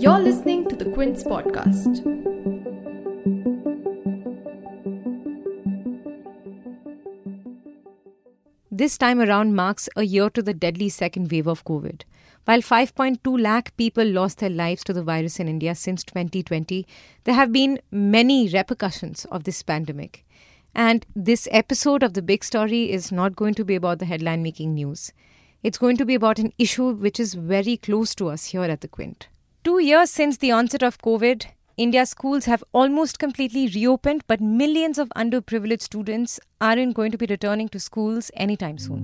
You're listening to the Quint's podcast. This time around marks a year to the deadly second wave of COVID. While 5.2 lakh people lost their lives to the virus in India since 2020, there have been many repercussions of this pandemic. And this episode of The Big Story is not going to be about the headline making news. It's going to be about an issue which is very close to us here at the Quint. Two years since the onset of COVID, India's schools have almost completely reopened, but millions of underprivileged students aren't going to be returning to schools anytime soon.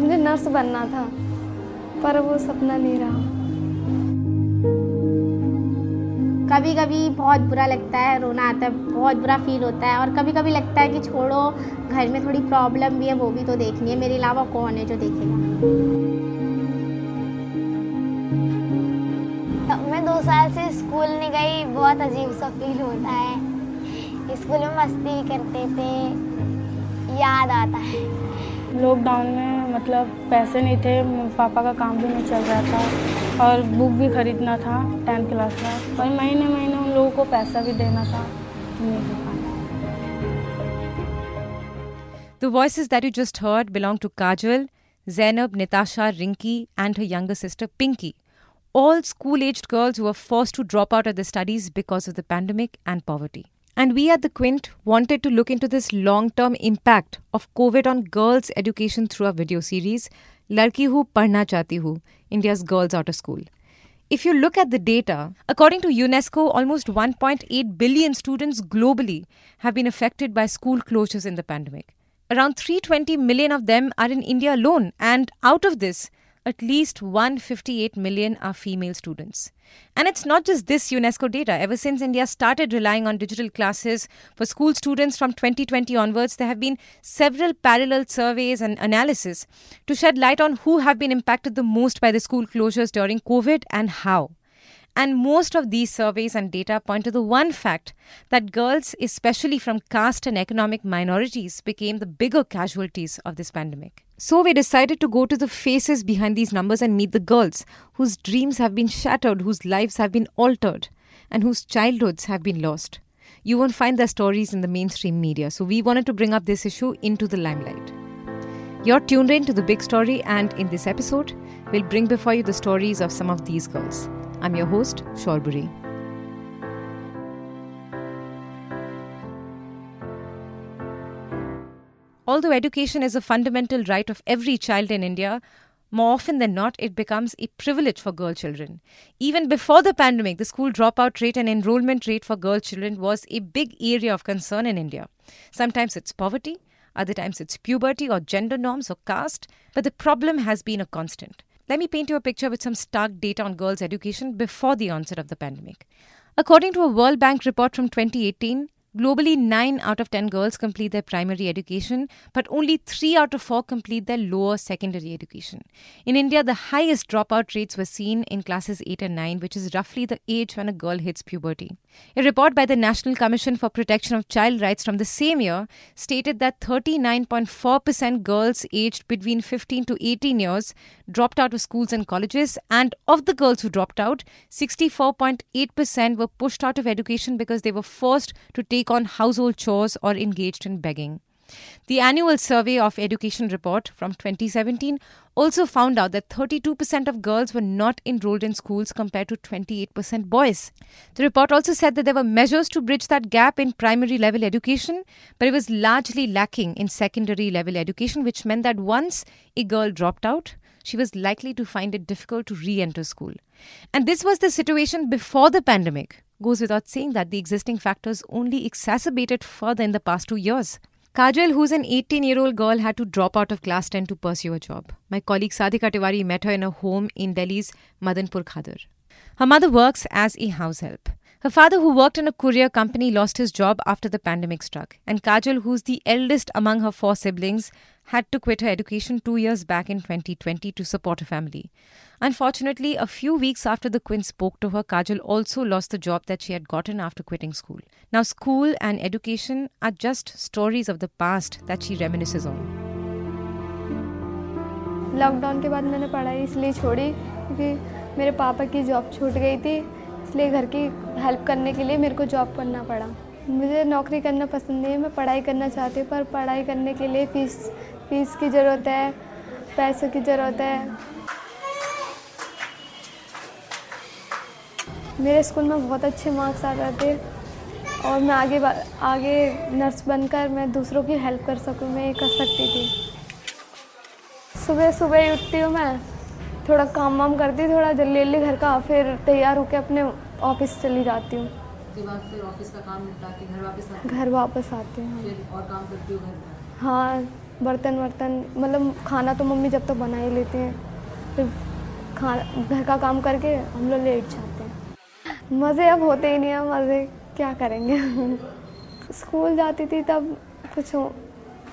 मुझे nurse बनना था पर वो सपना नहीं रहा कभी कभी बहुत बुरा लगता है रोना आता है बहुत बुरा फील होता है और कभी कभी लगता है कि छोड़ो घर में थोड़ी प्रॉब्लम भी है वो भी तो देखनी है मेरे अलावा कौन है जो देखेगा? मैं दो साल से स्कूल नहीं गई बहुत अजीब सा फील होता है। स्कूल में मस्ती भी करते थे याद आता है। लॉकडाउन में मतलब पैसे नहीं थे पापा का काम भी नहीं चल रहा था। और बुक भी खरीदना था टेंथ क्लास का और महीने महीने उन लोगों को पैसा भी देना था नहीं हो पाया The voices that you just heard belong to Kajal, Zainab, Nitasha, Rinki, and her younger sister Pinky. All school aged girls who were forced to drop out of their studies because of the pandemic and poverty. And we at the Quint wanted to look into this long term impact of COVID on girls' education through our video series, Ladki Hoon Padhna Chahti Hoon India's Girls Out of School. If you look at the data, according to UNESCO, almost 1.8 billion students globally have been affected by school closures in the pandemic. Around 320 million of them are in India alone, and out of this, at least 158 million are female students. And it's not just this UNESCO data. Ever since India started relying on digital classes for school students from 2020 onwards, there have been several parallel surveys and analysis to shed light on who have been impacted the most by the school closures during COVID and how. And most of these surveys and data point to the one fact that girls, especially from caste and economic minorities, became the bigger casualties of this pandemic. So we decided to go to the faces behind these numbers and meet the girls whose dreams have been shattered, whose lives have been altered, and whose childhoods have been lost. You won't find their stories in the mainstream media, so we wanted to bring up this issue into the limelight. You're tuned in to the big story, and in this episode, we'll bring before you the stories of some of these girls. I'm your host, Shorbori. Although education is a fundamental right of every child in India, more often than not, it becomes a privilege for girl children. Even before the pandemic, the school dropout rate and enrollment rate for girl children was a big area of concern in India. Sometimes it's poverty, other times it's puberty or gender norms or caste, but the problem has been a constant. Let me paint you a picture with some stark data on girls' education before the onset of the pandemic. According to a World Bank report from 2018, Globally, 9 out of 10 girls complete their primary education, but only 3 out of 4 complete their lower secondary education. In India, the highest dropout rates were seen in classes 8 and 9, which is roughly the age when a girl hits puberty. A report by the National Commission for Protection of Child Rights from the same year stated that 39.4% girls aged between 15 to 18 years dropped out of schools and colleges, and of the girls who dropped out, 64.8% were pushed out of education because they were forced to take take on household chores or engaged in begging. The annual survey of education report from 2017 also found out that 32% of girls were not enrolled in schools compared to 28% boys. The report also said that there were measures to bridge that gap in primary level education, but it was largely lacking in secondary level education, which meant that once a girl dropped out, she was likely to find it difficult to re enter school. And this was the situation before the pandemic. Goes without saying that the existing factors only exacerbated further in the past two years. Kajal, who's an 18 year old girl, had to drop out of class 10 to pursue a job. My colleague Sadhika Tiwari met her in a home in Delhi's Madanpur Khadar. Her mother works as a house help. Her father, who worked in a courier company, lost his job after the pandemic struck. And Kajal, who's the eldest among her four siblings, had to quit her education two years back in 2020 to support her family. Unfortunately, a few weeks after the Quint spoke to her, Kajal also lost the job that she had gotten after quitting school. Now, school and education are just stories of the past that she reminisces on. Lockdown के बाद मैंने पढ़ाई इसलिए छोड़ी क्योंकि मेरे पापा की जॉब छूट गई थी इसलिए घर की हेल्प करने के लिए मेरे को जॉब करना पड़ा मुझे नौकरी करना पसंद नहीं है मैं पढ़ाई करना चाहती हूँ पर पढ़ाई करने के लिए फीस फ़ीस की ज़रूरत है पैसों की ज़रूरत है। मेरे स्कूल में बहुत अच्छे मार्क्स आ रहे थे और मैं आगे आगे नर्स बनकर मैं दूसरों की हेल्प कर सकूँ मैं ये कर सकती थी। सुबह सुबह ही उठती हूँ मैं थोड़ा काम वाम करती थोड़ा जल्दी जल्दी घर का फिर तैयार होकर अपने ऑफ़िस चली जाती हूँ। फिर ऑफ़िस का काम निपटा के घर वापस आती घर वापस आती हूँ। और काम करती हूँ हाँ बर्तन वर्तन मतलब खाना तो मम्मी जब तक तो बना ही लेती हैं, फिर खाना घर का काम करके हम लोग लेट जाते हैं। मज़े अब होते ही नहीं हैं, मज़े, क्या करेंगे? स्कूल जाती थी तब कुछ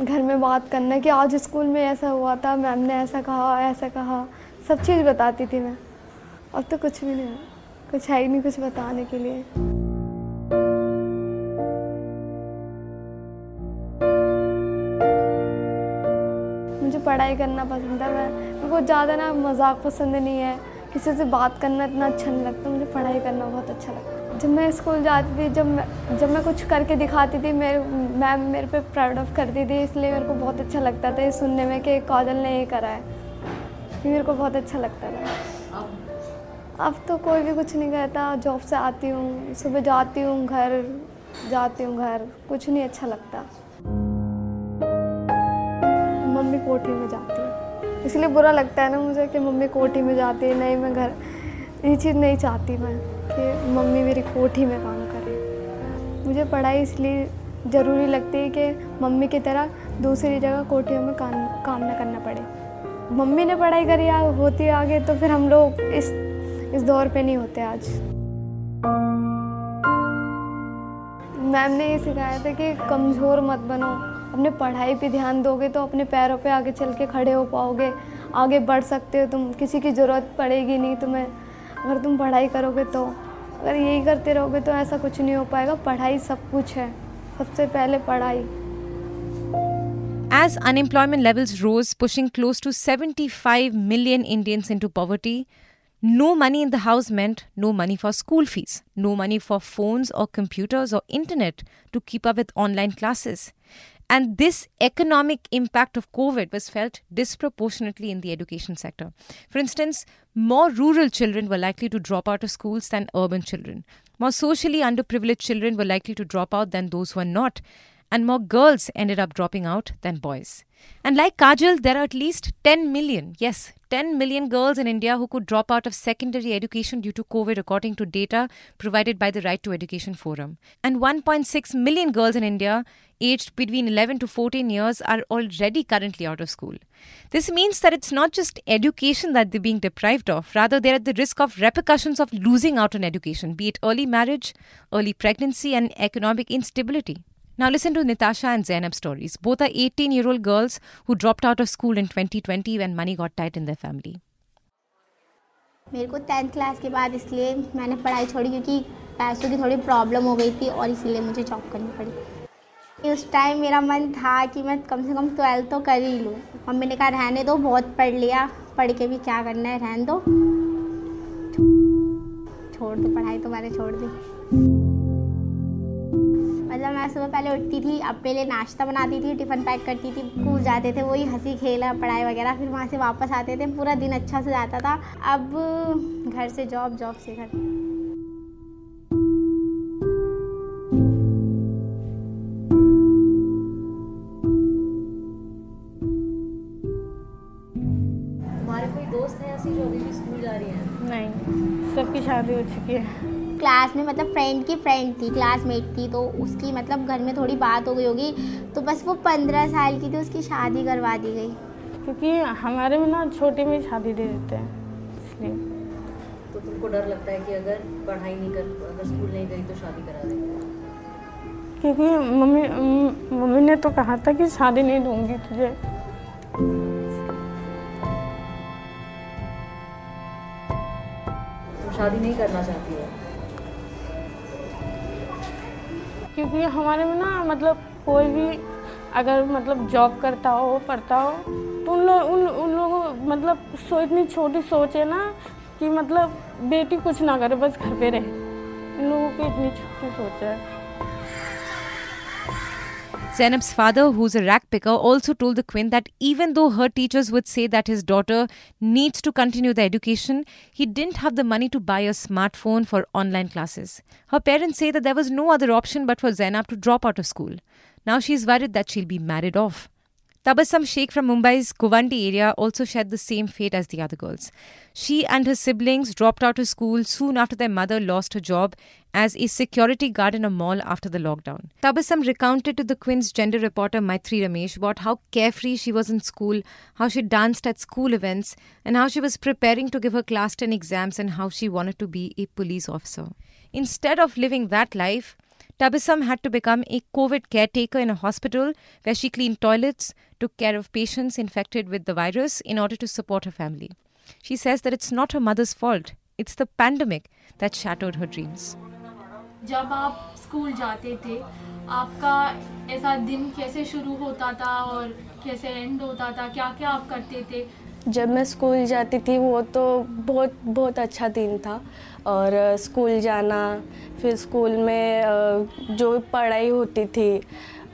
घर में बात करना कि आज स्कूल में ऐसा हुआ था, मैम ने ऐसा कहा ऐसा कहा, सब चीज़ बताती थी मैं। अब तो कुछ भी नहीं, कुछ है ही नहीं कुछ बताने के लिए। पढ़ाई करना पसंद है, मैं, मेरे को ज़्यादा ना मज़ाक पसंद नहीं है। किसी से बात करना इतना अच्छा नहीं लगता, मुझे पढ़ाई करना बहुत अच्छा लगता जब मैं स्कूल जाती थी, जब मैं जब मैं कुछ करके दिखाती थी, मेरे, मैम मेरे पे प्राउड ऑफ़ करती थी, इसलिए मेरे को बहुत अच्छा लगता था, ये सुनने में कि काजल ने ये करा है। मेरे को बहुत अच्छा लगता था। अब तो कोई भी कुछ नहीं कहता जॉब से आती हूँ, सुबह जाती हूँ घर, जाती हूँ घर, कुछ नहीं अच्छा लगता। मम्मी कोठी में जाती है। इसलिए बुरा लगता है ना मुझे कि मम्मी कोठी में जाती है नहीं मैं घर ये चीज़ नहीं चाहती मैं कि मम्मी मेरी कोठी में काम करे। मुझे पढ़ाई इसलिए ज़रूरी लगती है कि मम्मी की तरह दूसरी जगह कोठियों में काम काम ना करना पड़े। मम्मी ने पढ़ाई करी आ, होती आगे तो फिर हम लोग इस इस दौर पे नहीं होते आज। मैम ने ये सिखाया था कि कमज़ोर मत बनो। अपने पढ़ाई पे ध्यान दोगे तो अपने पैरों पे आगे चल के खड़े हो पाओगे आगे बढ़ सकते हो तुम किसी की ज़रूरत पड़ेगी नहीं तुम्हें अगर तुम पढ़ाई करोगे तो अगर यही करते रहोगे तो ऐसा कुछ नहीं हो पाएगा पढ़ाई सब कुछ है सबसे पहले पढ़ाई As unemployment levels rose, pushing close to 75 million Indians into poverty, no money in the house meant no money for school fees, no money for phones or computers or internet to keep up with online classes. And this economic impact of COVID was felt disproportionately in the education sector. For instance, more rural children were likely to drop out of schools than urban children. More socially underprivileged children were likely to drop out than those who are not. And more girls ended up dropping out than boys. And like Kajal, there are at least 10 million, yes, 10 million girls in India who could drop out of secondary education due to COVID, according to data provided by the Right to Education Forum. And 1.6 million girls in India aged between 11 to 14 years are already currently out of school. This means that it's not just education that they're being deprived of, rather, they're at the risk of repercussions of losing out on education, be it early marriage, early pregnancy, and economic instability. Now, listen to Natasha and Zainab's stories. Both are 18 year old girls who dropped out of school in 2020 when money got tight in their family. मेरे को tenth class के बाद इसलिए मैंने पढ़ाई छोड़ी क्योंकि पैसों की थोड़ी प्रॉब्लम हो गई थी और इसलिए मुझे जॉब करनी पड़ी उस टाइम मेरा मन था कि मैं कम से कम ट्वेल्थ तो कर ही लूँ मम्मी ने कहा रहने दो बहुत पढ़ लिया पढ़ के भी क्या करना है रहने दो छोड़ दो पढ़ाई तो मैंने छोड़ दी मतलब मैं सुबह पहले उठती थी अब पहले नाश्ता बनाती थी टिफ़िन पैक करती थी स्कूल जाते थे वही हँसी खेला पढ़ाई वगैरह फिर वहाँ से वापस आते थे पूरा दिन अच्छा से जाता था। अब घर से जॉब जॉब से घर। कोई दोस्त है ऐसी जो अभी भी स्कूल जा रही हैं? नहीं सबकी शादी हो चुकी है। क्लास में मतलब फ्रेंड की फ्रेंड थी क्लासमेट थी तो उसकी मतलब घर में थोड़ी बात हो गई होगी तो बस वो पंद्रह साल की थी उसकी शादी करवा दी गई। क्योंकि हमारे में ना छोटे में शादी दे देते हैं इसलिए। तो तुमको डर लगता है कि अगर पढ़ाई नहीं कर अगर स्कूल नहीं गई तो शादी करा देंगे? क्योंकि मम्मी मम्मी ने तो कहा था कि शादी नहीं दूँगी तुझे। तुम शादी नहीं करना चाहती है? क्योंकि हमारे में ना मतलब कोई भी अगर मतलब जॉब करता हो, पढ़ता हो तो उन लोग उन उन लोगों मतलब सो, इतनी छोटी सोच है ना कि मतलब बेटी कुछ ना करे, बस घर पे रहे। उन लोगों की इतनी छोटी सोच है। Zainab's father, who's a rack picker, also told the Quint that even though her teachers would say that his daughter needs to continue the education, he didn't have the money to buy a smartphone for online classes. Her parents say that there was no other option but for Zainab to drop out of school. Now she's worried that she'll be married off. Tabassum Sheikh from Mumbai's Govandi area also shared the same fate as the other girls. She and her siblings dropped out of school soon after their mother lost her job as a security guard in a mall after the lockdown. Tabassum recounted to the Quint's gender reporter Mythreyee Ramesh about how carefree she was in school, how she danced at school events, and how she was preparing to give her class 10 exams and how she wanted to be a police officer. Instead of living that life, Tabassum had to become a COVID caretaker in a hospital where she cleaned toilets, took care of patients infected with the virus in order to support her family. She says that it's not her mother's fault, it's the pandemic that shattered her dreams. जब आप school जाते थे आपका ऐसा दिन कैसे शुरू होता था और कैसे एंड होता था क्या क्या आप करते थे जब मैं स्कूल जाती थी वो तो बहुत बहुत अच्छा दिन था और स्कूल जाना, फिर स्कूल में जो पढ़ाई होती थी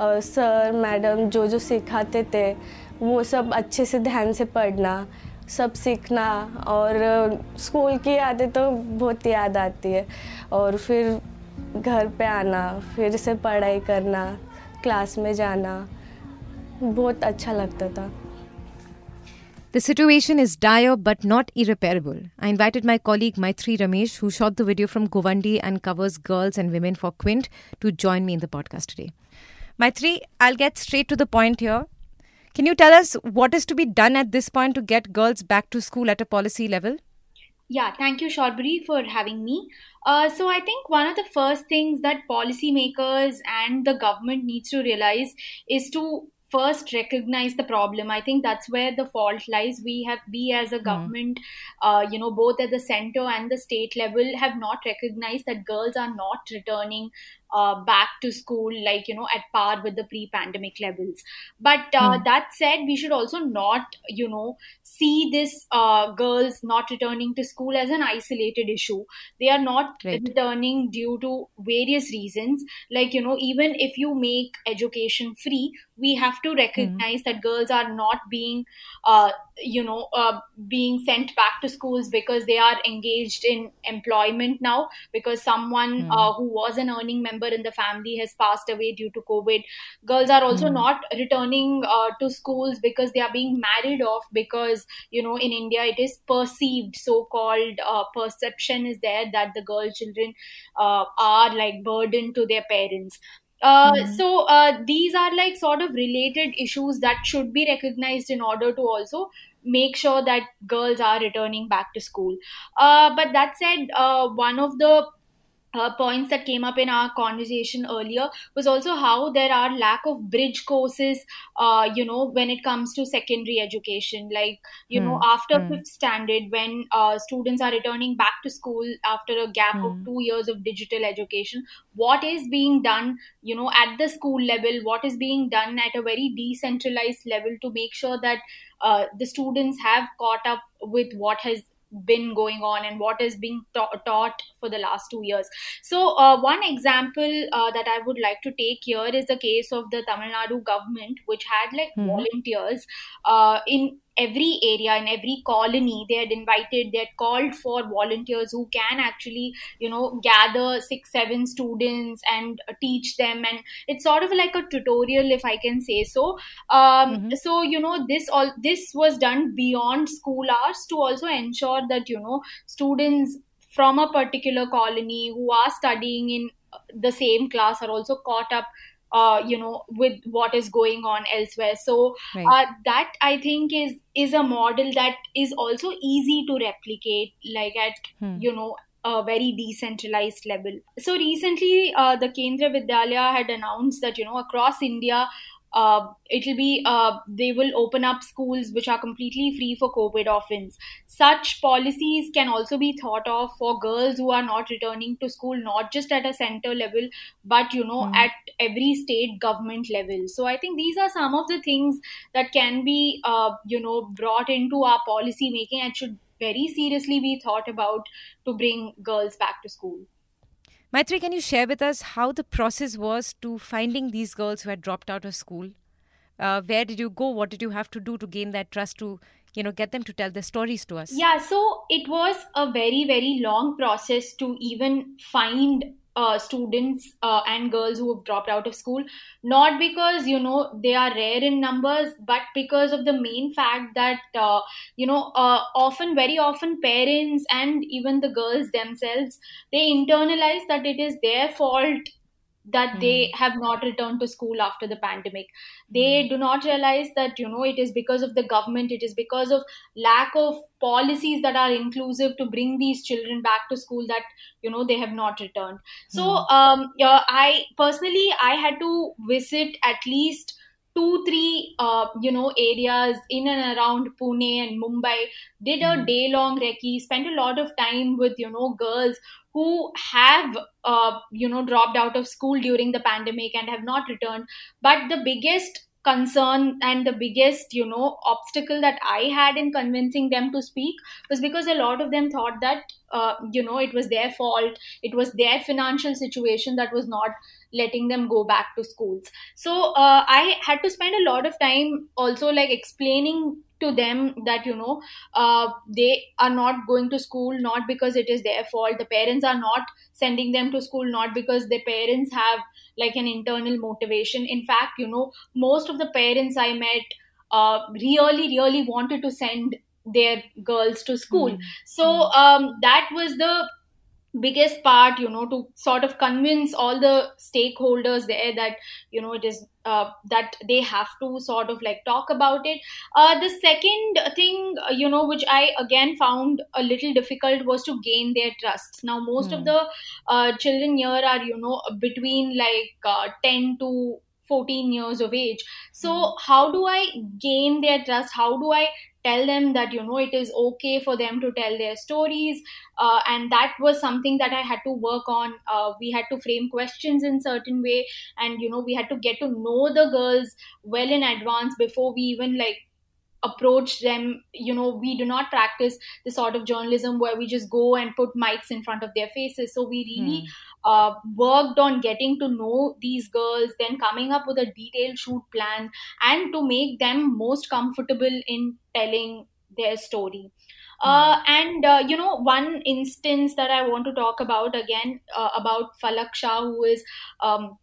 सर, मैडम जो जो सिखाते थे, वो सब अच्छे से ध्यान से पढ़ना, सब सीखना और स्कूल की यादें तो बहुत याद आती है। और फिर घर पे आना, फिर से पढ़ाई करना, क्लास में जाना, बहुत अच्छा लगता था। The situation is dire but not irreparable. I invited my colleague Mythreyee Ramesh, who shot the video from Govandi and covers girls and women for Quint, to join me in the podcast today. Mythreyee, I'll get straight to the point here. Can you tell us what is to be done at this point to get girls back to school at a policy level? Yeah, thank you, Shorbori, for having me. Uh, so I think one of the first things that policymakers and the government needs to realize is to first recognize the problem. I think that's where the fault lies. We have we as a government uh, you know both at the center and the state level have not recognized that girls are not returning uh, back to school like you know at par with the pre-pandemic levels. But uh, that said we should also not you know see this uh, girls not returning to school as an isolated issue. They are not Right. returning due to various reasons. Like you know even if you make education free we have to recognize that girls are not being uh, you know uh, being sent back to schools because they are engaged in employment now because someone uh, who was an earning member in the family has passed away due to covid. Girls are also not returning uh, to schools because they are being married off because you know in india it is perceived so called uh, perception is there that the girl children uh, are like burden to their parents. Uh, so uh, these are like sort of related issues that should be recognized in order to also make sure that girls are returning back to school. Uh, but that said uh, one of the uh, points that came up in our conversation earlier was also how there are lack of bridge courses uh, you know when it comes to secondary education. Like you know after fifth standard when uh, students are returning back to school after a gap of two years of digital education what is being done you know at the school level? What is being done at a very decentralized level to make sure that uh, the students have caught up with what has been going on and what is being ta- taught for the last two years. So, uh, one example uh, that I would like to take here is the case of the Tamil Nadu government, which had like volunteers uh, in every area in every colony they had invited they had called for volunteers who can actually you know gather six seven students and uh, teach them. And it's sort of like a tutorial if i can say so. Um, so you know this all this was done beyond school hours to also ensure that you know students from a particular colony who are studying in uh, the same class are also caught up uh, you know with what is going on elsewhere. So Right. uh, that i think is is a model that is also easy to replicate like at you know a very decentralized level. So recently uh, the Kendriya Vidyalaya had announced that you know across india uh, it'll be uh, they will open up schools which are completely free for covid orphans. Such policies can also be thought of for girls who are not returning to school not just at a center level but you know Mm. at every state government level. So i think these are some of the things that can be uh, you know brought into our policy making and should very seriously be thought about to bring girls back to school Mythreyee, can you share with us how the process was to finding these girls who had dropped out of school? Uh, where did you go? What did you have to do to gain that trust to, you know, get them to tell their stories to us? Yeah, so it was a very, very long process to even find uh, students uh, and girls who have dropped out of school. Not because, you know, they are rare in numbers, but because of the main fact that, uh, you know, uh, often, very often, parents and even the girls themselves, they internalize that it is their fault that hmm. they have not returned to school after the pandemic. They hmm. do not realize that you know it is because of the government it is because of lack of policies that are inclusive to bring these children back to school that you know they have not returned. So hmm. um yeah, i personally i had to visit at least two three uh, you know areas in and around pune and mumbai did a day long recce spent a lot of time with you know girls who have uh, you know dropped out of school during the pandemic and have not returned. But the biggest concern and the biggest you know obstacle that i had in convincing them to speak was because a lot of them thought that uh, you know it was their fault. It was their financial situation that was not letting them go back to schools. So uh, i had to spend a lot of time also like explaining to them that you know uh, they are not going to school not because it is their fault. The parents are not sending them to school not because their parents have like an internal motivation. In fact you know most of the parents i met uh, really really wanted to send their girls to school. So um, that was the biggest part you know to sort of convince all the stakeholders there that you know it is uh, that they have to sort of like talk about it. Uh, the second thing uh, you know which i again found a little difficult was to gain their trust. Now most of the uh, children here are you know between like uh, 10 to 14 years of age. So how do i gain their trust? How do i tell them that you know it is okay for them to tell their stories uh, and that was something that i had to work on. Uh, we had to frame questions in certain way and you know we had to get to know the girls well in advance before we even like approach them. You know we do not practice the sort of journalism where we just go and put mics in front of their faces. So we really uh, worked on getting to know these girls then coming up with a detailed shoot plan and to make them most comfortable in telling their story uh, and uh, you know one instance that i want to talk about again uh, about falak shah who is um,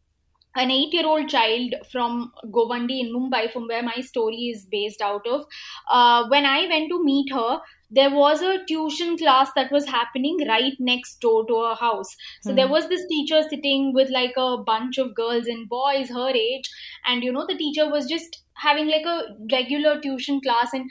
an eight year old child from Govandi in Mumbai, from where my story is based out of. Uh, when I went to meet her, there was a tuition class that was happening right next door to her house. So there was this teacher sitting with like a bunch of girls and boys her age, and you know, the teacher was just having like a regular tuition class and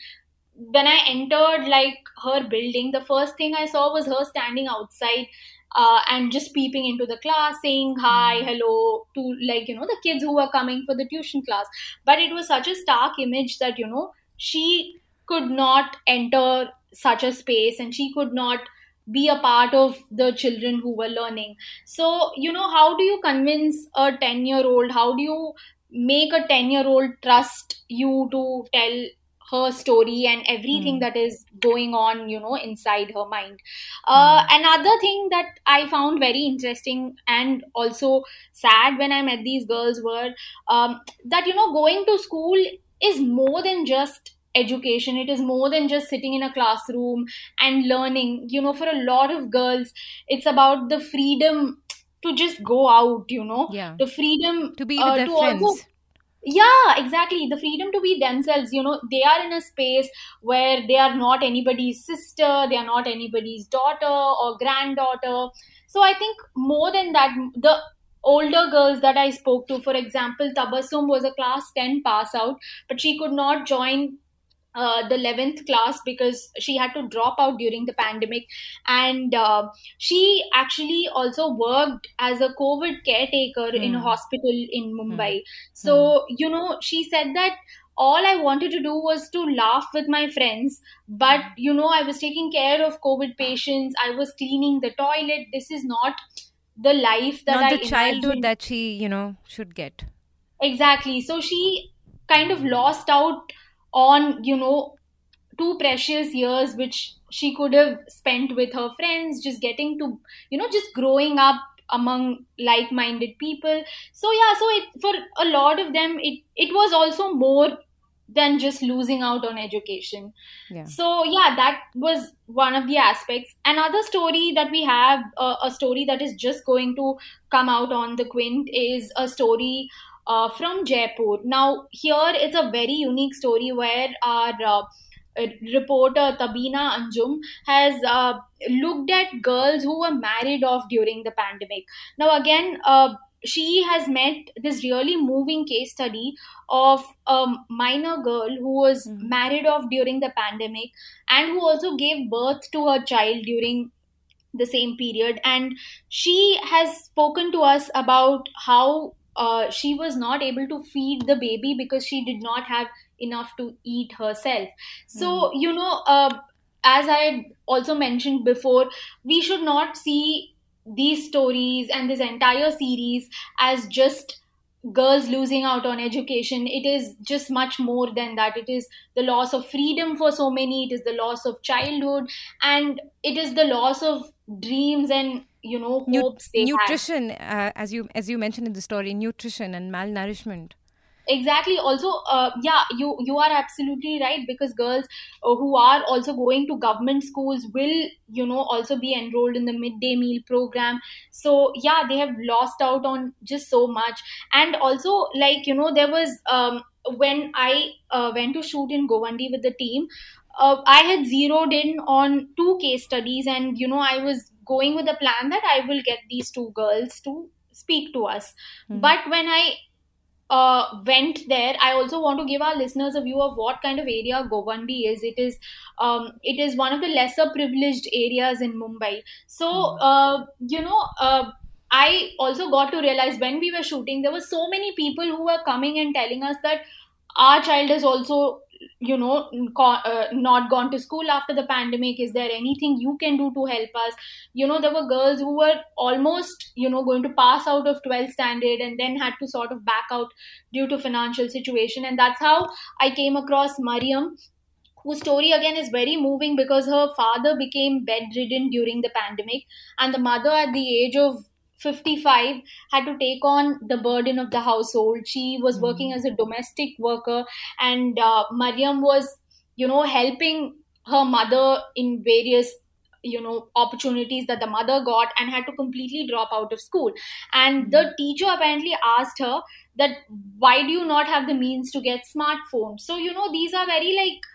when I entered like her building, the first thing I saw was her standing outside uh, and just peeping into the class, saying hi, hello to like you know the kids who were coming for the tuition class. But it was such a stark image that you know she could not enter such a space and she could not be a part of the children who were learning. So you know how do you convince a ten year old? How do you make a 10 year old trust you to tell her story and everything that is going on you know inside her mind uh, another thing that i found very interesting and also sad when i met these girls were um, that you know going to school is more than just education. It is more than just sitting in a classroom and learning. You know for a lot of girls it's about the freedom to just go out you know. Yeah. the freedom To be with uh, their to also- friends. yeah exactly. The freedom to be themselves. You know they are in a space where they are not anybody's sister they are not anybody's daughter or granddaughter. So i think more than that the older girls that i spoke to for example tabassum was a class 10 pass out but she could not join uh, the 11th class because she had to drop out during the pandemic and uh, she actually also worked as a covid caretaker mm. in a hmm. hospital in mumbai mm. so mm. you know she said that all i wanted to do was to laugh with my friends but hmm. you know i was taking care of covid patients i was cleaning the toilet this is not the life that not I the childhood that she you know should get exactly so she kind of lost out on you know two precious years which she could have spent with her friends just getting to you know just growing up among like-minded people. So yeah so it for a lot of them it it was also more than just losing out on education. Yeah. so yeah that was one of the aspects. Another story that we have uh, a story that is just going to come out on the quint is a story uh, from Jaipur. Now, here it's a very unique story where our uh, reporter Tabina Anjum has uh, looked at girls who were married off during the pandemic. Now, again, uh, she has met this really moving case study of a minor girl who was mm. married off during the pandemic and who also gave birth to her child during the same period and she has spoken to us about how uh, she was not able to feed the baby because she did not have enough to eat herself. So, mm. you know, uh, as I also mentioned before, we should not see these stories and this entire series as just girls losing out on education it is just much more than that it is the loss of freedom for so many it is the loss of childhood and it is the loss of dreams and you know hopes they nutrition uh, as you as you mentioned in the story nutrition and malnourishment. Exactly. Also uh, yeah you you are absolutely right because girls uh, who are also going to government schools will you know also be enrolled in the midday meal program. So yeah they have lost out on just so much. And also like you know there was um, when i uh, went to shoot in govandi with the team uh, I had zeroed in on two case studies, and you know, I was going with the plan that I will get these two girls to speak to us. Mm-hmm. But when I uh, went there, I also want to give our listeners a view of what kind of area Govandi is. It is um, it is one of the lesser privileged areas in Mumbai. So mm-hmm. uh, you know. Uh, I also got to realize when we were shooting, there were so many people who were coming and telling us that our child is also you know uh, not gone to school after the pandemic. Is there anything you can do to help us? You know there were girls who were almost you know going to pass out of 12th standard and then had to sort of back out due to financial situation. And that's how i came across mariam whose story again is very moving because her father became bedridden during the pandemic. And the mother at the age of 55 had to take on the burden of the household she was hmm. working as a domestic worker and uh, mariam was you know helping her mother in various you know opportunities that the mother got and had to completely drop out of school and the hmm. teacher apparently asked her that why do you not have the means to get smartphones so you know these are very like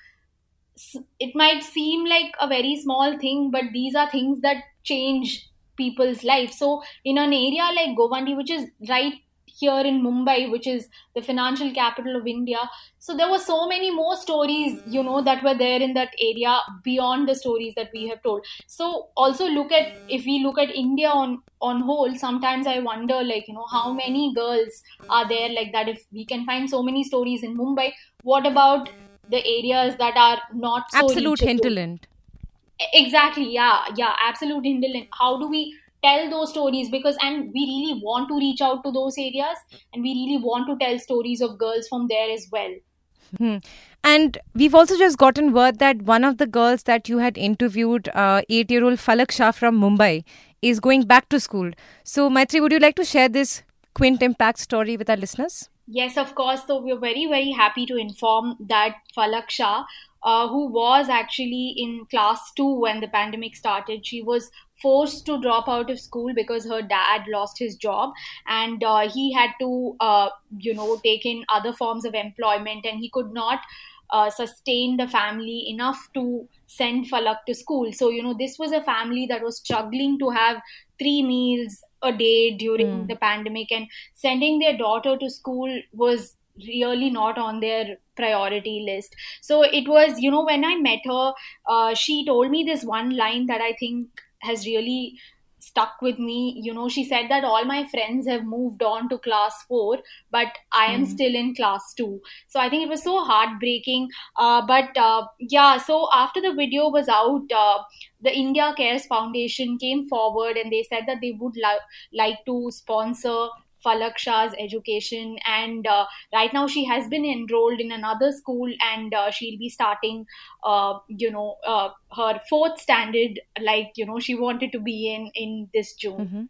it might seem like a very small thing but these are things that change people's life. So in an area like Govandi, which is right here in Mumbai, which is the financial capital of India. So there were so many more stories, you know, that were there in that area beyond the stories that we have told. So also look at if we look at India on on whole, sometimes I wonder like, you know, how many girls are there like that? If we can find so many stories in Mumbai, what about the areas that are not so absolute hinterland? Exactly. Yeah. Yeah. Absolute hinterland how do we tell those stories? Because and we really want to reach out to those areas and we really want to tell stories of girls from there as well. Hmm. and we've also just gotten word that one of the girls that you had interviewed uh, eight year old falak shah from mumbai is going back to school. So mythreyee would you like to share this quint impact story with our listeners? Yes, of course. So we're very, very happy to inform that Falak Shah, uh, who was actually in class two when the pandemic started. She was forced to drop out of school because her dad lost his job and uh, he had to, uh, you know, take in other forms of employment and he could not uh, sustain the family enough to send Falak to school. So, you know, this was a family that was struggling to have three meals a day during mm. the pandemic and sending their daughter to school was really not on their priority list. So it was you know when i met her uh, she told me this one line that i think has really stuck with me. You know she said that all my friends have moved on to class 4 but i am mm-hmm. still in class 2 so i think it was so heartbreaking. Uh, but uh, yeah so after the video was out uh, the india cares foundation came forward and they said that they would li- like to sponsor Falak Shah's education. And uh, right now, she has been enrolled in another school, and uh, she'll be starting, uh, you know, uh, her fourth standard, like you know, she wanted to be in in this June.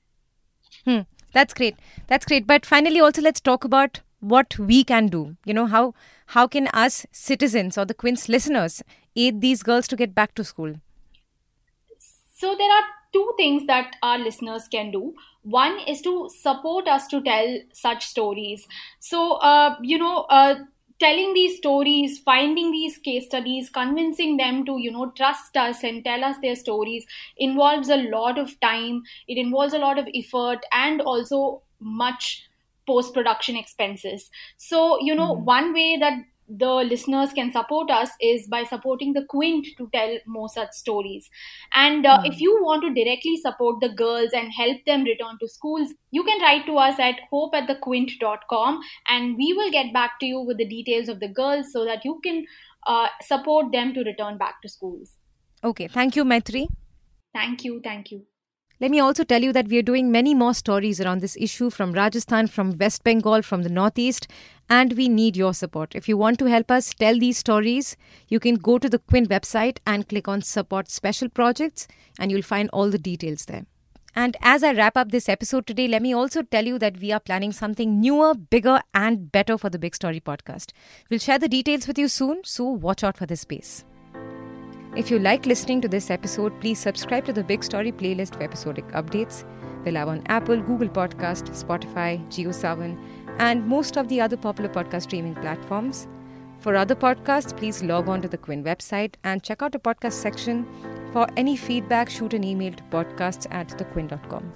Mm-hmm. Hmm. That's great. That's great. But finally, also let's talk about what we can do. You know how how can us citizens or the Quint's listeners aid these girls to get back to school? So there are two things that our listeners can do. One is to support us to tell such stories. So, uh, you know, uh, telling these stories finding these case studies convincing them to you know trust us and tell us their stories involves a lot of time it involves a lot of effort and also much post production expenses so you know mm-hmm. one way that the listeners can support us is by supporting the Quint to tell more such stories. And uh, mm. if you want to directly support the girls and help them return to schools, you can write to us at hope at thequint.com and we will get back to you with the details of the girls so that you can uh, support them to return back to schools. Okay. Thank you, Mythreyee. Thank you. Thank you. Let me also tell you that we are doing many more stories around this issue from Rajasthan, from West Bengal, from the Northeast, and we need your support. If you want to help us tell these stories, you can go to the Quint website and click on Support Special Projects, and you'll find all the details there. And as I wrap up this episode today, let me also tell you that we are planning something newer, bigger, and better for the Big Story podcast. We'll share the details with you soon, so watch out for this space. If you like listening to this episode, please subscribe to the Big Story playlist for episodic updates. We're live on Apple, Google Podcast, Spotify, JioSaavn, and most of the other popular podcast streaming platforms. For other podcasts, please log on to the Quint website and check out the podcast section. For any feedback, shoot an email to podcasts at thequint.com.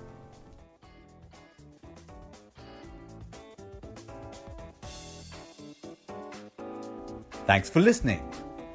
Thanks for listening.